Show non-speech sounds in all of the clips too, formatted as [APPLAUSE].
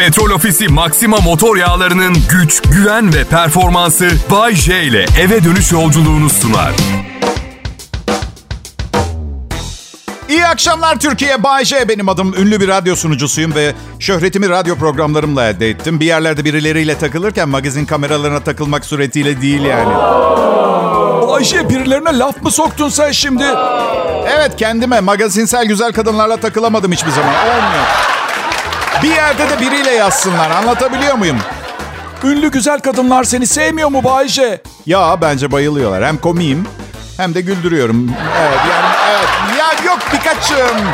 Petrol Ofisi Maxima motor yağlarının güç, güven ve performansı Bay J ile eve dönüş yolculuğunu sunar. İyi akşamlar Türkiye. Bay J benim adım. Ünlü bir radyo sunucusuyum ve şöhretimi radyo programlarımla elde ettim. Bir yerlerde birileriyle takılırken magazin kameralarına takılmak suretiyle değil yani. Ayşe birilerine laf mı soktun sen şimdi? Evet kendime magazinsel güzel kadınlarla takılamadım hiçbir zaman. Olmuyor. Bir yerde de biriyle yazsınlar. Anlatabiliyor muyum? Ünlü güzel kadınlar seni sevmiyor mu Bayce? Ya bence bayılıyorlar. Hem komiyim hem de güldürüyorum. Evet yani evet. Ya yok birkaç ım,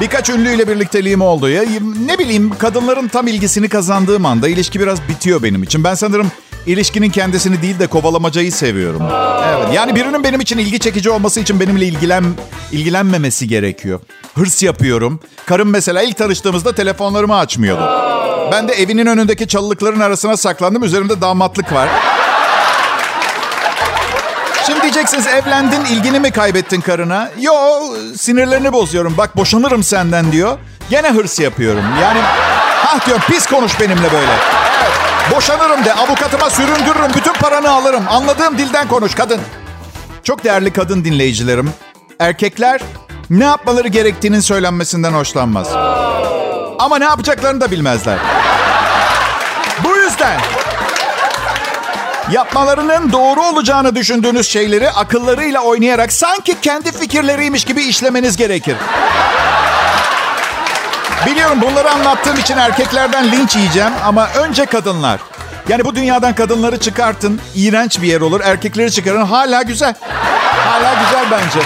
birkaç ünlüyle birlikteliğim oldu ya. Ne bileyim kadınların tam ilgisini kazandığım anda ilişki biraz bitiyor benim için. Ben sanırım ilişkinin kendisini değil de kovalamacayı seviyorum. Evet. Yani birinin benim için ilgi çekici olması için benimle ilgilen ilgilenmemesi gerekiyor. Hırs yapıyorum. Karım mesela ilk tanıştığımızda telefonlarımı açmıyordu. Ben de evinin önündeki çalılıkların arasına saklandım. Üzerimde damatlık var. Şimdi diyeceksiniz evlendin ilgini mi kaybettin karına? Yo sinirlerini bozuyorum. Bak boşanırım senden diyor. Gene hırs yapıyorum. Yani ha diyorum pis konuş benimle böyle. Evet, boşanırım de avukatıma süründürürüm. Bütün paranı alırım. Anladığım dilden konuş kadın. Çok değerli kadın dinleyicilerim. Erkekler ne yapmaları gerektiğinin söylenmesinden hoşlanmaz. Ama ne yapacaklarını da bilmezler. Bu yüzden yapmalarının doğru olacağını düşündüğünüz şeyleri akıllarıyla oynayarak sanki kendi fikirleriymiş gibi işlemeniz gerekir. Biliyorum bunları anlattığım için erkeklerden linç yiyeceğim ama önce kadınlar. Yani bu dünyadan kadınları çıkartın, iğrenç bir yer olur. Erkekleri çıkarın, hala güzel. Hala güzel bence.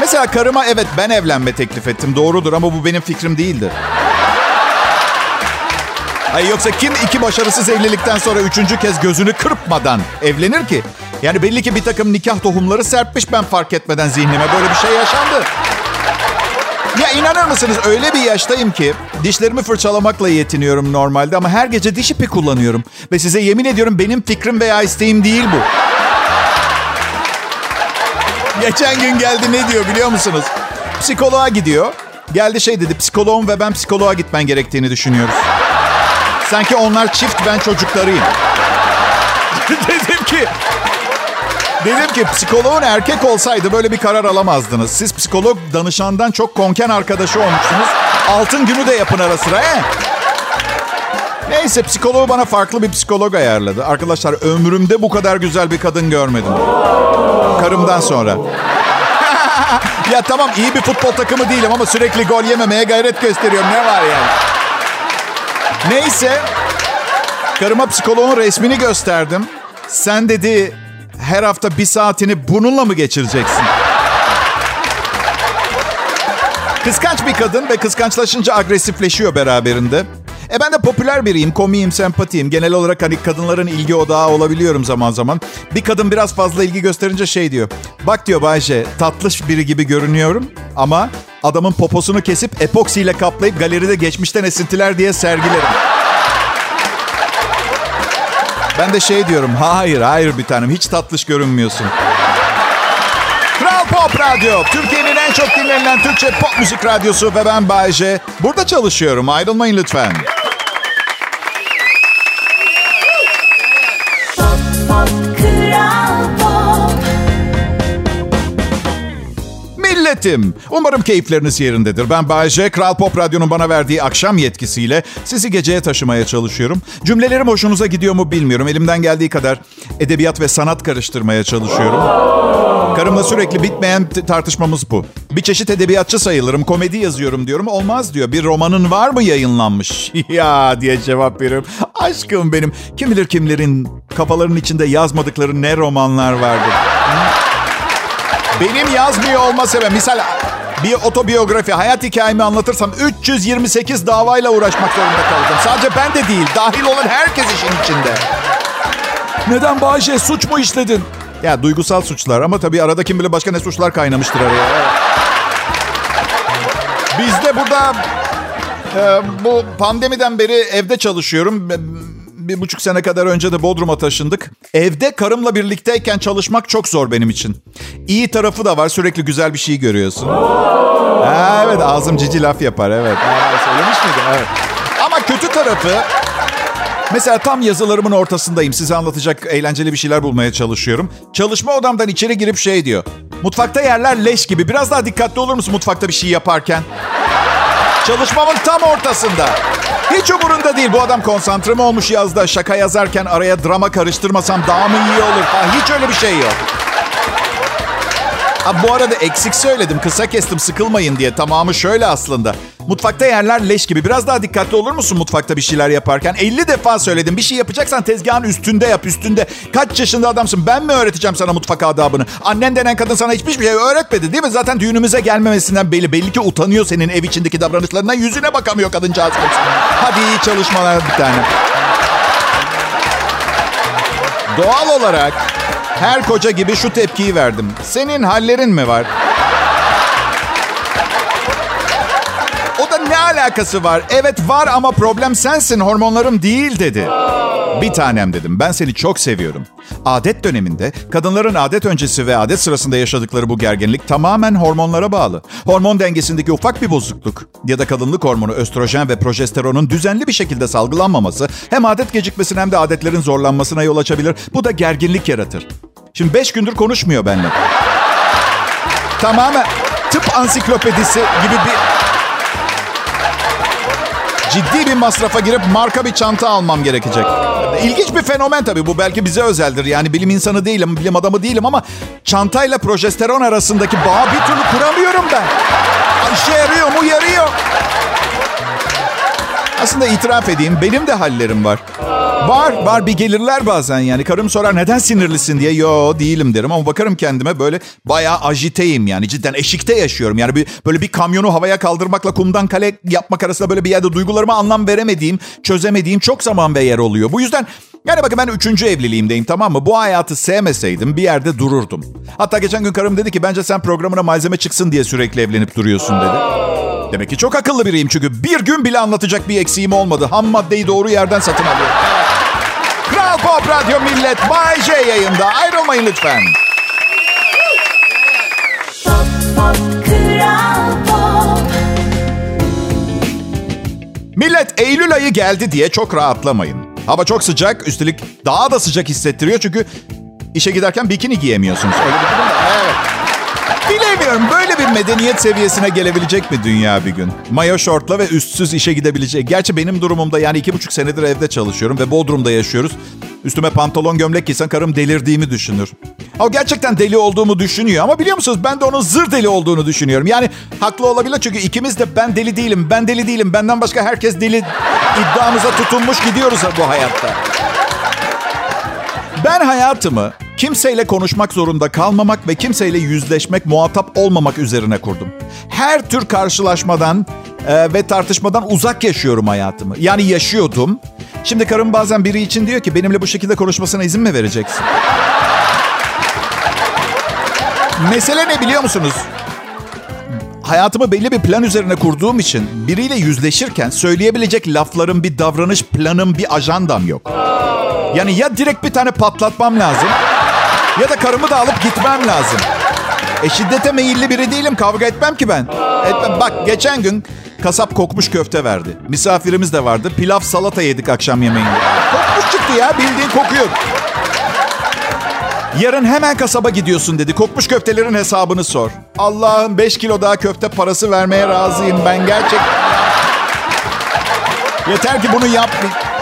Mesela karıma evet ben evlenme teklif ettim. Doğrudur ama bu benim fikrim değildir. Ay yoksa kim iki başarısız evlilikten sonra üçüncü kez gözünü kırpmadan evlenir ki? Yani belli ki bir takım nikah tohumları serpmiş ben fark etmeden zihnime. Böyle bir şey yaşandı. Ya inanır mısınız öyle bir yaştayım ki dişlerimi fırçalamakla yetiniyorum normalde ama her gece diş ipi kullanıyorum. Ve size yemin ediyorum benim fikrim veya isteğim değil bu. Geçen gün geldi ne diyor biliyor musunuz? Psikoloğa gidiyor. Geldi şey dedi psikoloğum ve ben psikoloğa gitmen gerektiğini düşünüyoruz. Sanki onlar çift ben çocuklarıyım. [LAUGHS] dedim ki Dedim ki psikoloğun erkek olsaydı böyle bir karar alamazdınız. Siz psikolog danışandan çok konken arkadaşı olmuşsunuz. Altın günü de yapın ara sıra he. Neyse psikoloğu bana farklı bir psikolog ayarladı. Arkadaşlar ömrümde bu kadar güzel bir kadın görmedim. Karımdan sonra. [LAUGHS] ya tamam iyi bir futbol takımı değilim ama sürekli gol yememeye gayret gösteriyorum. Ne var yani? Neyse. Karıma psikoloğun resmini gösterdim. Sen dedi her hafta bir saatini bununla mı geçireceksin? Kıskanç bir kadın ve kıskançlaşınca agresifleşiyor beraberinde. E ben de popüler biriyim, komiyim, sempatiyim. Genel olarak hani kadınların ilgi odağı olabiliyorum zaman zaman. Bir kadın biraz fazla ilgi gösterince şey diyor. Bak diyor Bayce, tatlış biri gibi görünüyorum ama adamın poposunu kesip epoksiyle kaplayıp galeride geçmişten esintiler diye sergilerim. Ben de şey diyorum. Hayır, hayır bir tanem. Hiç tatlış görünmüyorsun. Kral Pop Radyo. Türkiye'nin en çok dinlenilen Türkçe pop müzik radyosu ve ben Bayece. Burada çalışıyorum. Ayrılmayın lütfen. Milletim. Umarım keyifleriniz yerindedir. Ben Bayece. Kral Pop Radyo'nun bana verdiği akşam yetkisiyle sizi geceye taşımaya çalışıyorum. Cümlelerim hoşunuza gidiyor mu bilmiyorum. Elimden geldiği kadar edebiyat ve sanat karıştırmaya çalışıyorum. Karımla sürekli bitmeyen tartışmamız bu. Bir çeşit edebiyatçı sayılırım, komedi yazıyorum diyorum. Olmaz diyor. Bir romanın var mı yayınlanmış? [LAUGHS] ya diye cevap veriyorum. Aşkım benim. Kim bilir kimlerin kafalarının içinde yazmadıkları ne romanlar vardır. Benim yazmıyor olma sebebi. Misal bir otobiyografi, hayat hikayemi anlatırsam 328 davayla uğraşmak zorunda kaldım. Sadece ben de değil, dahil olan herkes işin içinde. Neden Bayce suç mu işledin? Ya duygusal suçlar ama tabii arada kim bilir başka ne suçlar kaynamıştır araya. Biz de burada e, bu pandemiden beri evde çalışıyorum. Bir buçuk sene kadar önce de Bodrum'a taşındık. Evde karımla birlikteyken çalışmak çok zor benim için. İyi tarafı da var. Sürekli güzel bir şey görüyorsun. Ha, evet ağzım cici laf yapar evet. Ha, söylemiş miydim? Evet. Ama kötü tarafı Mesela tam yazılarımın ortasındayım. Size anlatacak eğlenceli bir şeyler bulmaya çalışıyorum. Çalışma odamdan içeri girip şey diyor. Mutfakta yerler leş gibi. Biraz daha dikkatli olur musun mutfakta bir şey yaparken? Çalışmamın tam ortasında. Hiç umurunda değil. Bu adam konsantre mi olmuş yazda? Şaka yazarken araya drama karıştırmasam daha mı iyi olur? Ha, hiç öyle bir şey yok. Ha, bu arada eksik söyledim. Kısa kestim sıkılmayın diye. Tamamı şöyle aslında. Mutfakta yerler leş gibi. Biraz daha dikkatli olur musun mutfakta bir şeyler yaparken? 50 defa söyledim. Bir şey yapacaksan tezgahın üstünde yap üstünde. Kaç yaşında adamsın? Ben mi öğreteceğim sana mutfak adabını? Annen denen kadın sana hiçbir şey öğretmedi değil mi? Zaten düğünümüze gelmemesinden belli. Belli ki utanıyor senin ev içindeki davranışlarından. Yüzüne bakamıyor kadıncağız. Hadi iyi çalışmalar bir tane. Doğal olarak her koca gibi şu tepkiyi verdim. Senin hallerin mi var? O da ne alakası var? Evet var ama problem sensin, hormonlarım değil dedi. Bir tanem dedim. Ben seni çok seviyorum. Adet döneminde kadınların adet öncesi ve adet sırasında yaşadıkları bu gerginlik tamamen hormonlara bağlı. Hormon dengesindeki ufak bir bozukluk ya da kadınlık hormonu östrojen ve progesteronun düzenli bir şekilde salgılanmaması hem adet gecikmesine hem de adetlerin zorlanmasına yol açabilir. Bu da gerginlik yaratır. Şimdi beş gündür konuşmuyor benimle. Tamamen tıp ansiklopedisi gibi bir ciddi bir masrafa girip marka bir çanta almam gerekecek. İlginç bir fenomen tabii bu belki bize özeldir. Yani bilim insanı değilim, bilim adamı değilim ama çantayla progesteron arasındaki bağı bir türlü kuramıyorum ben. İşe yarıyor mu? Yarıyor. Aslında itiraf edeyim benim de hallerim var. Var var bir gelirler bazen yani. Karım sorar neden sinirlisin diye. Yo değilim derim ama bakarım kendime böyle bayağı ajiteyim yani. Cidden eşikte yaşıyorum. Yani bir, böyle bir kamyonu havaya kaldırmakla kumdan kale yapmak arasında böyle bir yerde duygularıma anlam veremediğim, çözemediğim çok zaman ve yer oluyor. Bu yüzden yani bakın ben üçüncü evliliğimdeyim tamam mı? Bu hayatı sevmeseydim bir yerde dururdum. Hatta geçen gün karım dedi ki bence sen programına malzeme çıksın diye sürekli evlenip duruyorsun dedi. Demek ki çok akıllı biriyim çünkü bir gün bile anlatacak bir eksiğim olmadı. Ham maddeyi doğru yerden satın alıyorum. Kral Pop Radyo Millet Bay J yayında. Ayrılmayın lütfen. Pop, pop, Kral Pop. Millet Eylül ayı geldi diye çok rahatlamayın. Hava çok sıcak, üstelik daha da sıcak hissettiriyor çünkü işe giderken bikini giyemiyorsunuz. Öyle bir durum da. Evet. Bilemiyorum böyle bir medeniyet seviyesine gelebilecek mi dünya bir gün? Mayo şortla ve üstsüz işe gidebilecek. Gerçi benim durumumda yani iki buçuk senedir evde çalışıyorum ve Bodrum'da yaşıyoruz. Üstüme pantolon gömlek giysen karım delirdiğimi düşünür. O gerçekten deli olduğumu düşünüyor ama biliyor musunuz ben de onun zır deli olduğunu düşünüyorum. Yani haklı olabilir çünkü ikimiz de ben deli değilim, ben deli değilim, benden başka herkes deli iddiamıza tutunmuş gidiyoruz bu hayatta. Ben hayatımı kimseyle konuşmak zorunda kalmamak ve kimseyle yüzleşmek, muhatap olmamak üzerine kurdum. Her tür karşılaşmadan e, ve tartışmadan uzak yaşıyorum hayatımı. Yani yaşıyordum. Şimdi karım bazen biri için diyor ki benimle bu şekilde konuşmasına izin mi vereceksin? Mesele ne biliyor musunuz? Hayatımı belli bir plan üzerine kurduğum için biriyle yüzleşirken söyleyebilecek laflarım, bir davranış planım, bir ajandam yok. Yani ya direkt bir tane patlatmam lazım ya da karımı da alıp gitmem lazım. E şiddete meyilli biri değilim. Kavga etmem ki ben. Etmem. Bak geçen gün kasap kokmuş köfte verdi. Misafirimiz de vardı. Pilav salata yedik akşam yemeğinde. Kokmuş çıktı ya bildiğin kokuyor. Yarın hemen kasaba gidiyorsun dedi. Kokmuş köftelerin hesabını sor. Allah'ım 5 kilo daha köfte parası vermeye razıyım ben gerçekten. Yeter ki bunu yapmayayım.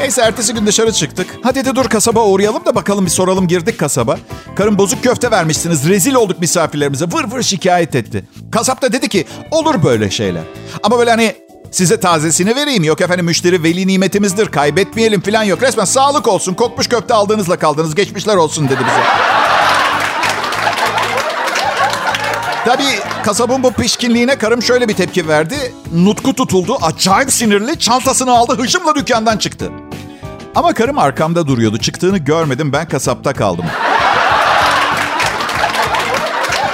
Neyse ertesi gün dışarı çıktık. Hadi de dur kasaba uğrayalım da bakalım bir soralım girdik kasaba. Karım bozuk köfte vermişsiniz. Rezil olduk misafirlerimize. Vır vır şikayet etti. Kasap da dedi ki olur böyle şeyler. Ama böyle hani size tazesini vereyim. Yok efendim müşteri veli nimetimizdir. Kaybetmeyelim falan yok. Resmen sağlık olsun. Kokmuş köfte aldığınızla kaldınız. Geçmişler olsun dedi bize. Tabii kasabın bu pişkinliğine karım şöyle bir tepki verdi. Nutku tutuldu. Acayip sinirli. Çantasını aldı. Hışımla dükkandan çıktı. Ama karım arkamda duruyordu. Çıktığını görmedim. Ben kasapta kaldım.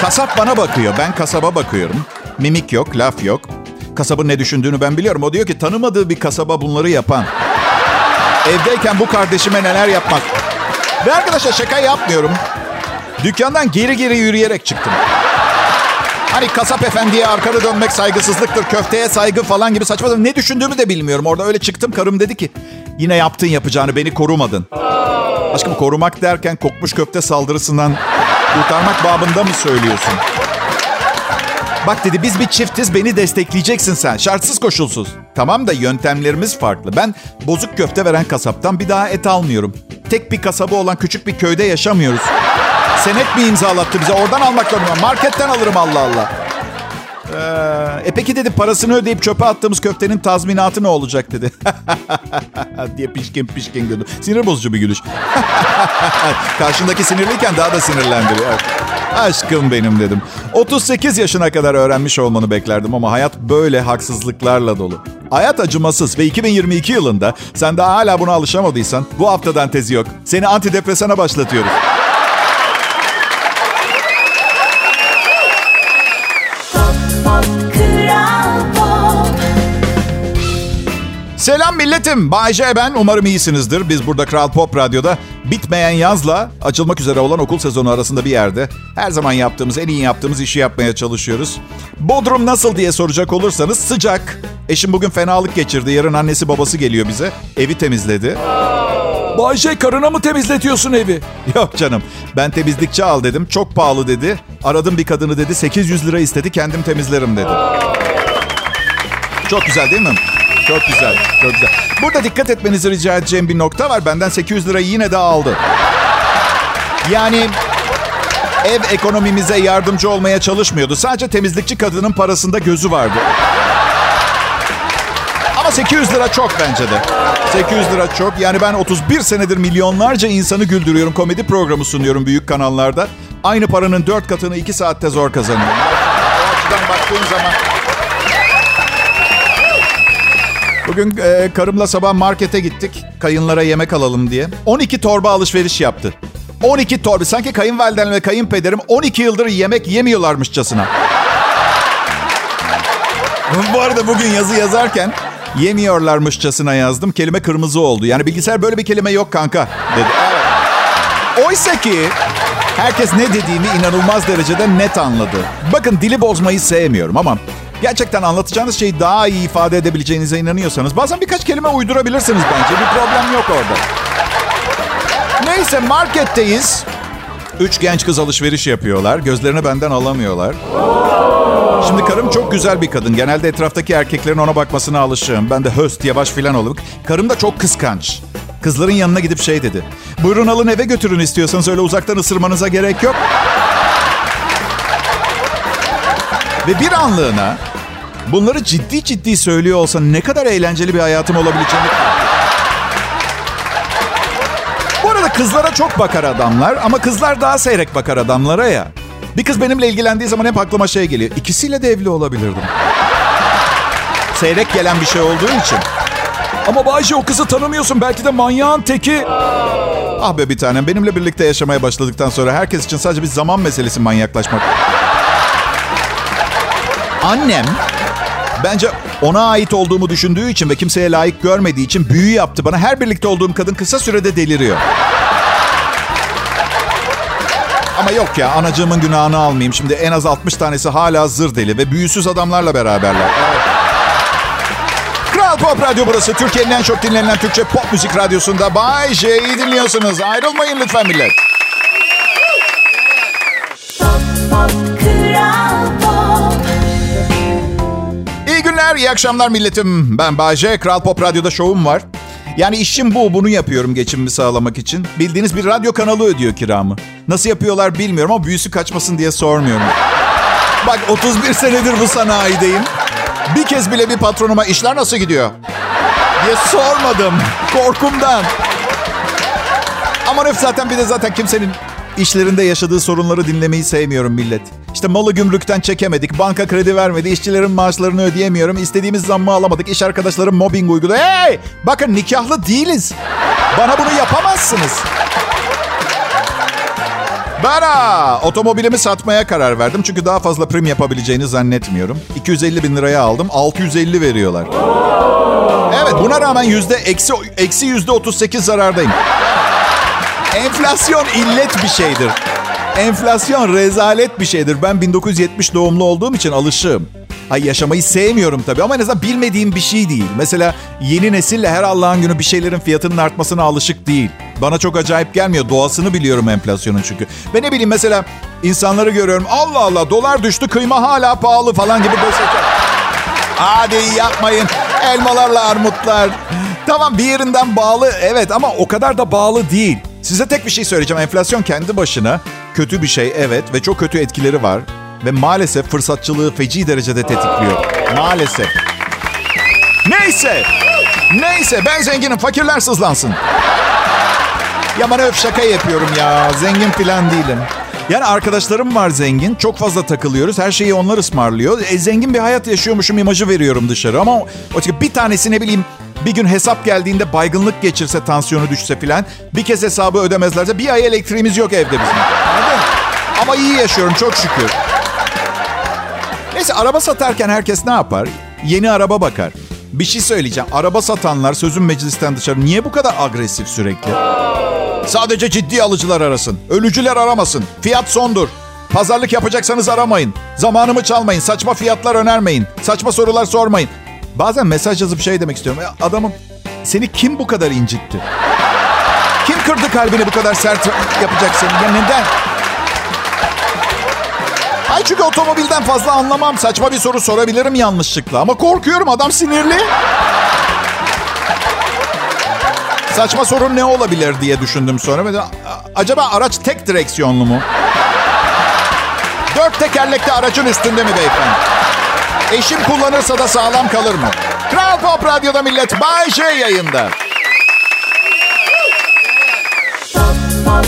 Kasap bana bakıyor. Ben kasaba bakıyorum. Mimik yok, laf yok. Kasabın ne düşündüğünü ben biliyorum. O diyor ki tanımadığı bir kasaba bunları yapan. Evdeyken bu kardeşime neler yapmak. Ve arkadaşlar şaka yapmıyorum. Dükkandan geri geri yürüyerek çıktım. Hani kasap efendiye arkanı dönmek saygısızlıktır, köfteye saygı falan gibi saçma. Ne düşündüğümü de bilmiyorum. Orada öyle çıktım karım dedi ki yine yaptın yapacağını beni korumadın. Aşkım korumak derken kokmuş köfte saldırısından kurtarmak babında mı söylüyorsun? Bak dedi biz bir çiftiz beni destekleyeceksin sen. Şartsız koşulsuz. Tamam da yöntemlerimiz farklı. Ben bozuk köfte veren kasaptan bir daha et almıyorum. Tek bir kasabı olan küçük bir köyde yaşamıyoruz. Senet mi imzalattı bize? Oradan almak zorundayım. Marketten alırım Allah Allah. Ee, e peki dedi parasını ödeyip çöpe attığımız köftenin tazminatı ne olacak dedi. [LAUGHS] diye pişkin pişkin güldü. Sinir bozucu bir gülüş. [LAUGHS] Karşındaki sinirliyken daha da sinirlendiriyor. Aşkım benim dedim. 38 yaşına kadar öğrenmiş olmanı beklerdim ama hayat böyle haksızlıklarla dolu. Hayat acımasız ve 2022 yılında sen daha hala buna alışamadıysan bu haftadan tezi yok. Seni antidepresana başlatıyoruz. Selam milletim. Bay J ben. Umarım iyisinizdir. Biz burada Kral Pop Radyo'da bitmeyen yazla açılmak üzere olan okul sezonu arasında bir yerde her zaman yaptığımız, en iyi yaptığımız işi yapmaya çalışıyoruz. Bodrum nasıl diye soracak olursanız sıcak. Eşim bugün fenalık geçirdi. Yarın annesi babası geliyor bize. Evi temizledi. Bayce karına mı temizletiyorsun evi? Yok canım. Ben temizlikçi al dedim. Çok pahalı dedi. Aradım bir kadını dedi. 800 lira istedi. Kendim temizlerim dedi. Çok güzel değil mi? Çok güzel. Çok güzel. Burada dikkat etmenizi rica edeceğim bir nokta var. Benden 800 lirayı yine de aldı. Yani ev ekonomimize yardımcı olmaya çalışmıyordu. Sadece temizlikçi kadının parasında gözü vardı. Ama 800 lira çok bence de. 800 lira çok. Yani ben 31 senedir milyonlarca insanı güldürüyorum. Komedi programı sunuyorum büyük kanallarda. Aynı paranın 4 katını 2 saatte zor kazanıyorum. Baktığın zaman... Bugün e, karımla sabah markete gittik. Kayınlara yemek alalım diye. 12 torba alışveriş yaptı. 12 torba. Sanki kayınvalidem ve kayınpederim 12 yıldır yemek yemiyorlarmışçasına. [LAUGHS] Bu arada bugün yazı yazarken yemiyorlarmışçasına yazdım. Kelime kırmızı oldu. Yani bilgisayar böyle bir kelime yok kanka dedi. Oysa ki herkes ne dediğimi inanılmaz derecede net anladı. Bakın dili bozmayı sevmiyorum ama gerçekten anlatacağınız şeyi daha iyi ifade edebileceğinize inanıyorsanız bazen birkaç kelime uydurabilirsiniz bence. Bir problem yok orada. Neyse marketteyiz. Üç genç kız alışveriş yapıyorlar. Gözlerini benden alamıyorlar. Şimdi karım çok güzel bir kadın. Genelde etraftaki erkeklerin ona bakmasına alışığım. Ben de höst yavaş filan olup. Karım da çok kıskanç. Kızların yanına gidip şey dedi. Buyurun alın eve götürün istiyorsanız öyle uzaktan ısırmanıza gerek yok. Ve bir anlığına bunları ciddi ciddi söylüyor olsa ne kadar eğlenceli bir hayatım olabileceğini Bu arada kızlara çok bakar adamlar ama kızlar daha seyrek bakar adamlara ya. Bir kız benimle ilgilendiği zaman hep aklıma şey geliyor. İkisiyle de evli olabilirdim. Seyrek gelen bir şey olduğu için. Ama Bayce o kızı tanımıyorsun. Belki de manyağın teki. Ah be bir tanem benimle birlikte yaşamaya başladıktan sonra herkes için sadece bir zaman meselesi manyaklaşmak. Annem bence ona ait olduğumu düşündüğü için ve kimseye layık görmediği için büyü yaptı. Bana her birlikte olduğum kadın kısa sürede deliriyor. Ama yok ya anacığımın günahını almayayım. Şimdi en az 60 tanesi hala zır deli ve büyüsüz adamlarla beraberler. Kral Pop Radyo burası. Türkiye'nin en çok dinlenen Türkçe pop müzik radyosunda. Bay J'yi dinliyorsunuz. Ayrılmayın lütfen millet. Günler, iyi akşamlar milletim. Ben Bayce, Kral Pop Radyo'da şovum var. Yani işim bu, bunu yapıyorum geçimimi sağlamak için. Bildiğiniz bir radyo kanalı ödüyor kiramı. Nasıl yapıyorlar bilmiyorum ama büyüsü kaçmasın diye sormuyorum. Bak 31 senedir bu sanayideyim. Bir kez bile bir patronuma işler nasıl gidiyor diye sormadım. Korkumdan. Aman öf zaten bir de zaten kimsenin işlerinde yaşadığı sorunları dinlemeyi sevmiyorum millet. İşte malı gümrükten çekemedik, banka kredi vermedi, işçilerin maaşlarını ödeyemiyorum, istediğimiz zammı alamadık, iş arkadaşlarım mobbing uyguluyor. Hey! Bakın nikahlı değiliz. Bana bunu yapamazsınız. Ben ha, otomobilimi satmaya karar verdim. Çünkü daha fazla prim yapabileceğini zannetmiyorum. 250 bin liraya aldım. 650 veriyorlar. Evet buna rağmen yüzde eksi, eksi yüzde 38 zarardayım. Enflasyon illet bir şeydir. Enflasyon rezalet bir şeydir. Ben 1970 doğumlu olduğum için alışığım. Ay yaşamayı sevmiyorum tabii ama en azından bilmediğim bir şey değil. Mesela yeni nesille her Allah'ın günü bir şeylerin fiyatının artmasına alışık değil. Bana çok acayip gelmiyor. Doğasını biliyorum enflasyonun çünkü. Ben ne bileyim mesela insanları görüyorum. Allah Allah dolar düştü kıyma hala pahalı falan gibi şeyler. Hadi yapmayın. Elmalarla armutlar. Tamam bir yerinden bağlı evet ama o kadar da bağlı değil. Size tek bir şey söyleyeceğim. Enflasyon kendi başına kötü bir şey evet ve çok kötü etkileri var. Ve maalesef fırsatçılığı feci derecede tetikliyor. Maalesef. Neyse. Neyse ben zenginim fakirler sızlansın. Ya bana öf şaka yapıyorum ya. Zengin falan değilim. Yani arkadaşlarım var zengin. Çok fazla takılıyoruz. Her şeyi onlar ısmarlıyor. E, zengin bir hayat yaşıyormuşum imajı veriyorum dışarı. Ama o bir tanesi ne bileyim bir gün hesap geldiğinde baygınlık geçirse, tansiyonu düşse filan bir kez hesabı ödemezlerse bir ay elektriğimiz yok evde bizim. Ama iyi yaşıyorum çok şükür. Neyse araba satarken herkes ne yapar? Yeni araba bakar. Bir şey söyleyeceğim. Araba satanlar sözün meclisten dışarı niye bu kadar agresif sürekli? Sadece ciddi alıcılar arasın. Ölücüler aramasın. Fiyat sondur. Pazarlık yapacaksanız aramayın. Zamanımı çalmayın. Saçma fiyatlar önermeyin. Saçma sorular sormayın. Bazen mesaj yazıp şey demek istiyorum. Adamım seni kim bu kadar incitti? Kim kırdı kalbini bu kadar sert yapacak seni? Ya neden? Ay çünkü otomobilden fazla anlamam. Saçma bir soru sorabilirim yanlışlıkla. Ama korkuyorum adam sinirli. Saçma sorun ne olabilir diye düşündüm sonra. Acaba araç tek direksiyonlu mu? Dört tekerlekli aracın üstünde mi beyefendi? Eşim kullanırsa da sağlam kalır mı? Kral Pop Radyo'da millet Bay J yayında. Pop Pop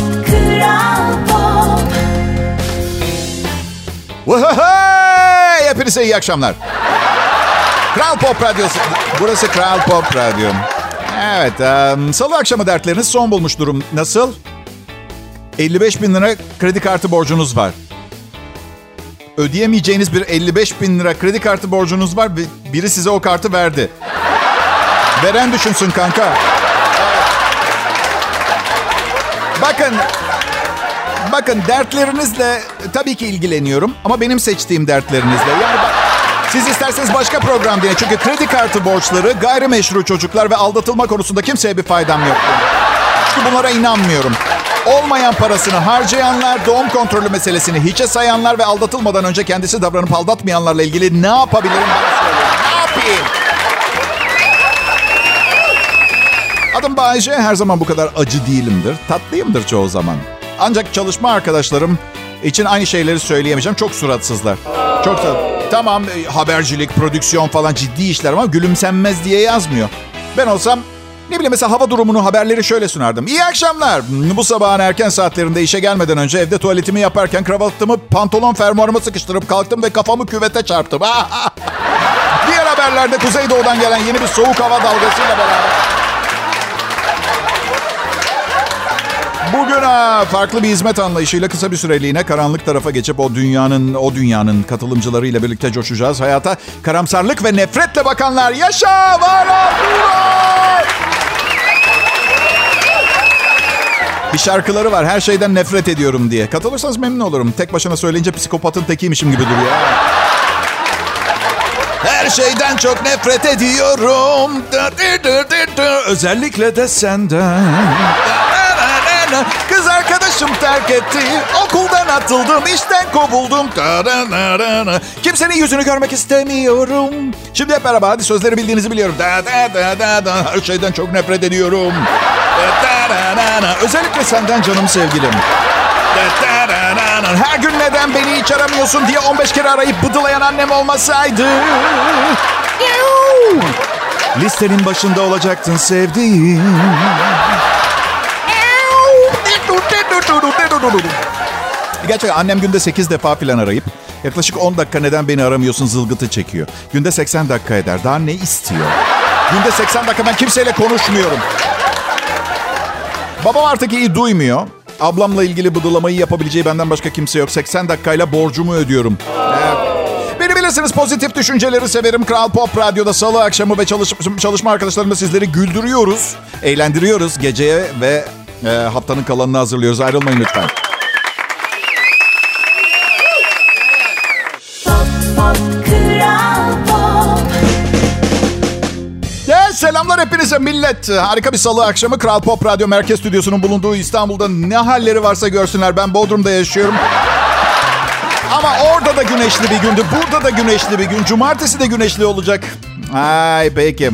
Pop Vahey! Hepinize iyi akşamlar. Kral Pop Radyosu. Burası Kral Pop Radyo. Evet, em, salı akşamı dertleriniz son bulmuş durum. Nasıl? 55 bin lira kredi kartı borcunuz var. Ödeyemeyeceğiniz bir 55 bin lira kredi kartı borcunuz var biri size o kartı verdi. Veren düşünsün kanka. Bakın, bakın dertlerinizle tabii ki ilgileniyorum ama benim seçtiğim dertlerinizle. Yani bak, siz isterseniz başka program diye. Çünkü kredi kartı borçları, gayrimeşru çocuklar ve aldatılma konusunda kimseye bir faydam yok. Çünkü bunlara inanmıyorum. Olmayan parasını harcayanlar, doğum kontrolü meselesini hiçe sayanlar ve aldatılmadan önce kendisi davranıp aldatmayanlarla ilgili ne yapabilirim. Ne yapayım? Adım Bayece. Her zaman bu kadar acı değilimdir. Tatlıyımdır çoğu zaman. Ancak çalışma arkadaşlarım için aynı şeyleri söyleyemeyeceğim. Çok suratsızlar. Çok da tamam e, habercilik, prodüksiyon falan ciddi işler ama gülümsenmez diye yazmıyor. Ben olsam ne bileyim mesela hava durumunu haberleri şöyle sunardım. İyi akşamlar. Bu sabahın erken saatlerinde işe gelmeden önce evde tuvaletimi yaparken kravatımı pantolon fermuarıma sıkıştırıp kalktım ve kafamı küvete çarptım. Diğer haberlerde Kuzeydoğu'dan gelen yeni bir soğuk hava dalgasıyla beraber Bugün ha, farklı bir hizmet anlayışıyla kısa bir süreliğine karanlık tarafa geçip o dünyanın o dünyanın katılımcılarıyla birlikte coşacağız. Hayata karamsarlık ve nefretle bakanlar yaşa var Bir şarkıları var her şeyden nefret ediyorum diye. Katılırsanız memnun olurum. Tek başına söyleyince psikopatın tekiymişim gibi duruyor. Her şeyden çok nefret ediyorum. Özellikle de senden. Kız arkadaşım terk etti. Okuldan atıldım, işten kovuldum. Kimsenin yüzünü görmek istemiyorum. Şimdi hep beraber hadi sözleri bildiğinizi biliyorum. Her şeyden çok nefret ediyorum. Özellikle senden canım sevgilim. Her gün neden beni hiç aramıyorsun diye 15 kere arayıp bıdılayan annem olmasaydı. Listenin başında olacaktın sevdiğim. Gerçekten annem günde 8 defa falan arayıp yaklaşık 10 dakika neden beni aramıyorsun zılgıtı çekiyor. Günde 80 dakika eder. Daha ne istiyor? Günde 80 dakika ben kimseyle konuşmuyorum. Babam artık iyi duymuyor. Ablamla ilgili bıdılamayı yapabileceği benden başka kimse yok. 80 dakikayla borcumu ödüyorum. Evet. Beni bilirsiniz pozitif düşünceleri severim. Kral Pop Radyo'da salı akşamı ve çalış çalışma arkadaşlarımla sizleri güldürüyoruz. Eğlendiriyoruz. Geceye ve e, haftanın kalanını hazırlıyoruz. Ayrılmayın lütfen. Selamlar hepinize millet. Harika bir salı akşamı Kral Pop Radyo Merkez Stüdyosu'nun bulunduğu İstanbul'da ne halleri varsa görsünler. Ben Bodrum'da yaşıyorum. Ama orada da güneşli bir gündü. Burada da güneşli bir gün. Cumartesi de güneşli olacak. Ay peki.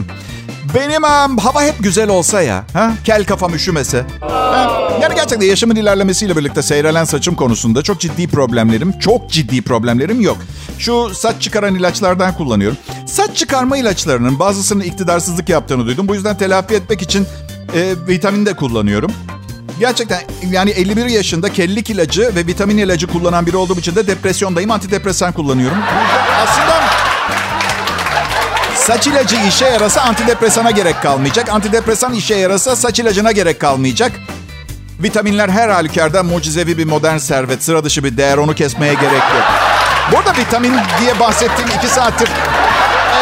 Benim um, hava hep güzel olsa ya. Ha? Kel kafam üşümese. Ha? Yani gerçekten yaşımın ilerlemesiyle birlikte seyrelen saçım konusunda çok ciddi problemlerim, çok ciddi problemlerim yok. Şu saç çıkaran ilaçlardan kullanıyorum. Saç çıkarma ilaçlarının bazısının iktidarsızlık yaptığını duydum. Bu yüzden telafi etmek için e, vitamin de kullanıyorum. Gerçekten yani 51 yaşında kellik ilacı ve vitamin ilacı kullanan biri olduğum için de depresyondayım. Antidepresan kullanıyorum. Aslında saç ilacı işe yarasa antidepresana gerek kalmayacak. Antidepresan işe yarasa saç ilacına gerek kalmayacak. Vitaminler her halükarda mucizevi bir modern servet. Sıra dışı bir değer. Onu kesmeye gerek yok. Burada vitamin diye bahsettiğim iki saattir.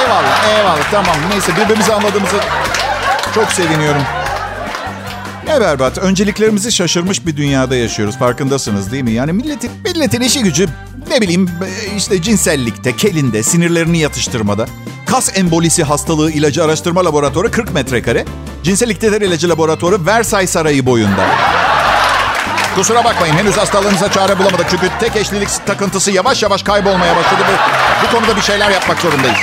Eyvallah, eyvallah. Tamam. Neyse birbirimizi anladığımızı çok seviniyorum. Ne berbat. Önceliklerimizi şaşırmış bir dünyada yaşıyoruz. Farkındasınız değil mi? Yani milletin, milletin işi gücü ne bileyim işte cinsellikte, kelinde, sinirlerini yatıştırmada. Kas embolisi hastalığı ilacı araştırma laboratuvarı 40 metrekare. Cinsel iktidarı ilacı laboratuvarı Versailles Sarayı boyunda. Kusura bakmayın henüz hastalığınıza çare bulamadık. Çünkü tek eşlilik takıntısı yavaş yavaş kaybolmaya başladı ve bu konuda bir şeyler yapmak zorundayız.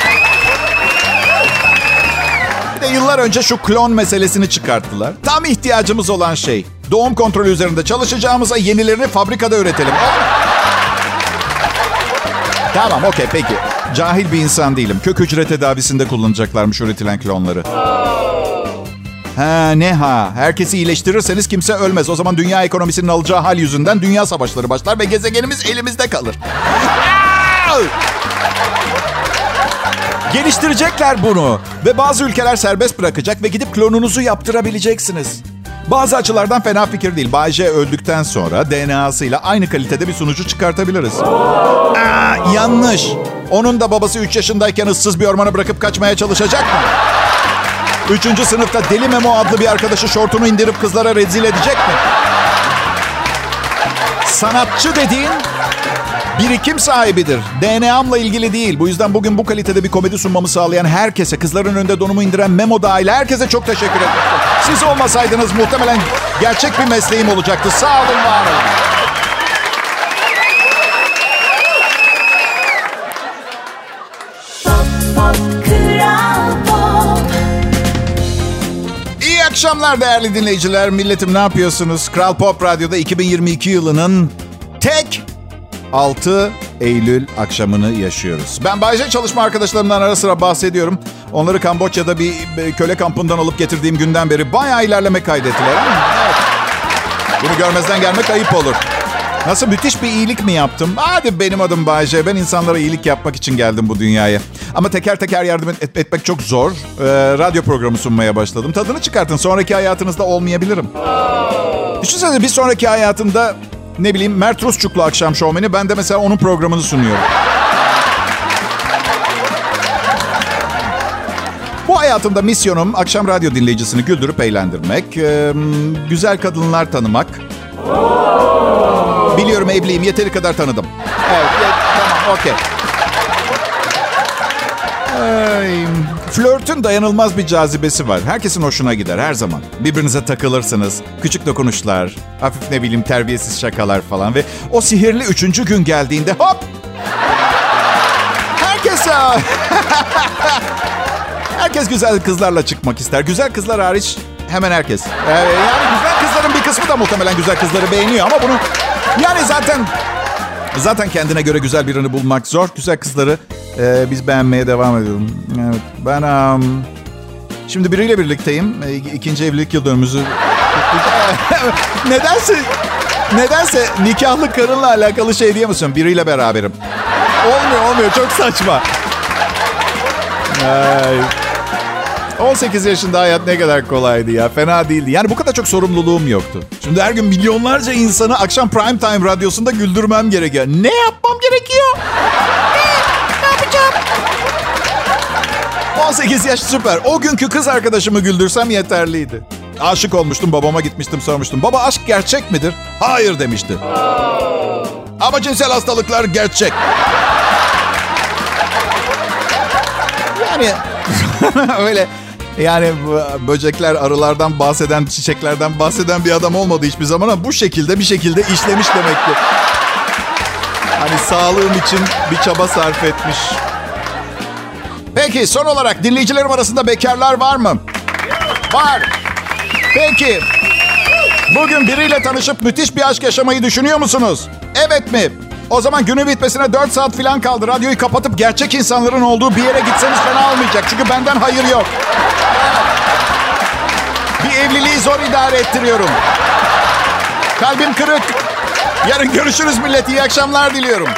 Bir de yıllar önce şu klon meselesini çıkarttılar. Tam ihtiyacımız olan şey. Doğum kontrolü üzerinde çalışacağımıza yenilerini fabrikada üretelim. Tamam okey peki. Cahil bir insan değilim. Kök hücre tedavisinde kullanacaklarmış üretilen klonları. Ha ne ha. Herkesi iyileştirirseniz kimse ölmez. O zaman dünya ekonomisinin alacağı hal yüzünden dünya savaşları başlar ve gezegenimiz elimizde kalır. Geliştirecekler bunu. Ve bazı ülkeler serbest bırakacak ve gidip klonunuzu yaptırabileceksiniz. Bazı açılardan fena fikir değil. Bay J öldükten sonra DNA'sıyla aynı kalitede bir sunucu çıkartabiliriz. Aa, yanlış. Onun da babası 3 yaşındayken ıssız bir ormana bırakıp kaçmaya çalışacak mı? Üçüncü sınıfta Deli Memo adlı bir arkadaşı şortunu indirip kızlara rezil edecek mi? Sanatçı dediğin birikim sahibidir. DNA'mla ilgili değil. Bu yüzden bugün bu kalitede bir komedi sunmamı sağlayan herkese, kızların önünde donumu indiren Memo dahil herkese çok teşekkür ederim. Siz olmasaydınız muhtemelen gerçek bir mesleğim olacaktı. Sağ olun, var olun. Akşamlar değerli dinleyiciler. Milletim ne yapıyorsunuz? Kral Pop Radyo'da 2022 yılının tek 6 Eylül akşamını yaşıyoruz. Ben Bayce çalışma arkadaşlarımdan ara sıra bahsediyorum. Onları Kamboçya'da bir köle kampından alıp getirdiğim günden beri bayağı ilerleme kaydettiler. Evet. Bunu görmezden gelmek ayıp olur. Nasıl müthiş bir iyilik mi yaptım? Hadi benim adım Bayce. Ben insanlara iyilik yapmak için geldim bu dünyaya. Ama teker teker yardım et, etmek çok zor. Ee, radyo programı sunmaya başladım. Tadını çıkartın. Sonraki hayatınızda olmayabilirim. Düşünsenize bir sonraki hayatında ne bileyim Mert Rusçuklu akşam şovmeni. Ben de mesela onun programını sunuyorum. Bu hayatımda misyonum akşam radyo dinleyicisini güldürüp eğlendirmek. Ee, güzel kadınlar tanımak. Biliyorum evliyim yeteri kadar tanıdım. Evet ya, tamam okey. Ay, Flörtün dayanılmaz bir cazibesi var. Herkesin hoşuna gider her zaman. Birbirinize takılırsınız. Küçük dokunuşlar, hafif ne bileyim terbiyesiz şakalar falan ve o sihirli üçüncü gün geldiğinde hop! Herkes [LAUGHS] Herkes güzel kızlarla çıkmak ister. Güzel kızlar hariç hemen herkes. Ee, yani güzel kızların bir kısmı da muhtemelen güzel kızları beğeniyor ama bunu yani zaten zaten kendine göre güzel birini bulmak zor. Güzel kızları e, biz beğenmeye devam ediyorum. Evet, ben um, şimdi biriyle birlikteyim. E, ikinci evlilik yıl dönümümüzü [LAUGHS] nedense nedense nikahlı karınla alakalı şey diyemiyorsun. Biriyle beraberim. Olmuyor olmuyor çok saçma. Ay. 18 yaşında hayat ne kadar kolaydı ya. Fena değildi. Yani bu kadar çok sorumluluğum yoktu. Şimdi her gün milyonlarca insanı akşam prime time radyosunda güldürmem gerekiyor. Ne yapmam gerekiyor? Ne? Ne yapacağım? 18 yaş süper. O günkü kız arkadaşımı güldürsem yeterliydi. Aşık olmuştum babama gitmiştim sormuştum. Baba aşk gerçek midir? Hayır demişti. Ama cinsel hastalıklar gerçek. Yani [LAUGHS] öyle Yani böcekler, arılardan bahseden, çiçeklerden bahseden bir adam olmadı hiçbir zaman ama bu şekilde bir şekilde işlemiş demek ki. Hani sağlığım için bir çaba sarf etmiş. Peki son olarak dinleyicilerim arasında bekarlar var mı? Var. Peki. Bugün biriyle tanışıp müthiş bir aşk yaşamayı düşünüyor musunuz? Evet mi? O zaman günü bitmesine 4 saat falan kaldı. Radyoyu kapatıp gerçek insanların olduğu bir yere gitseniz fena olmayacak. Çünkü benden hayır yok. Evliliği zor idare ettiriyorum. Kalbim kırık. Yarın görüşürüz millet. İyi akşamlar diliyorum.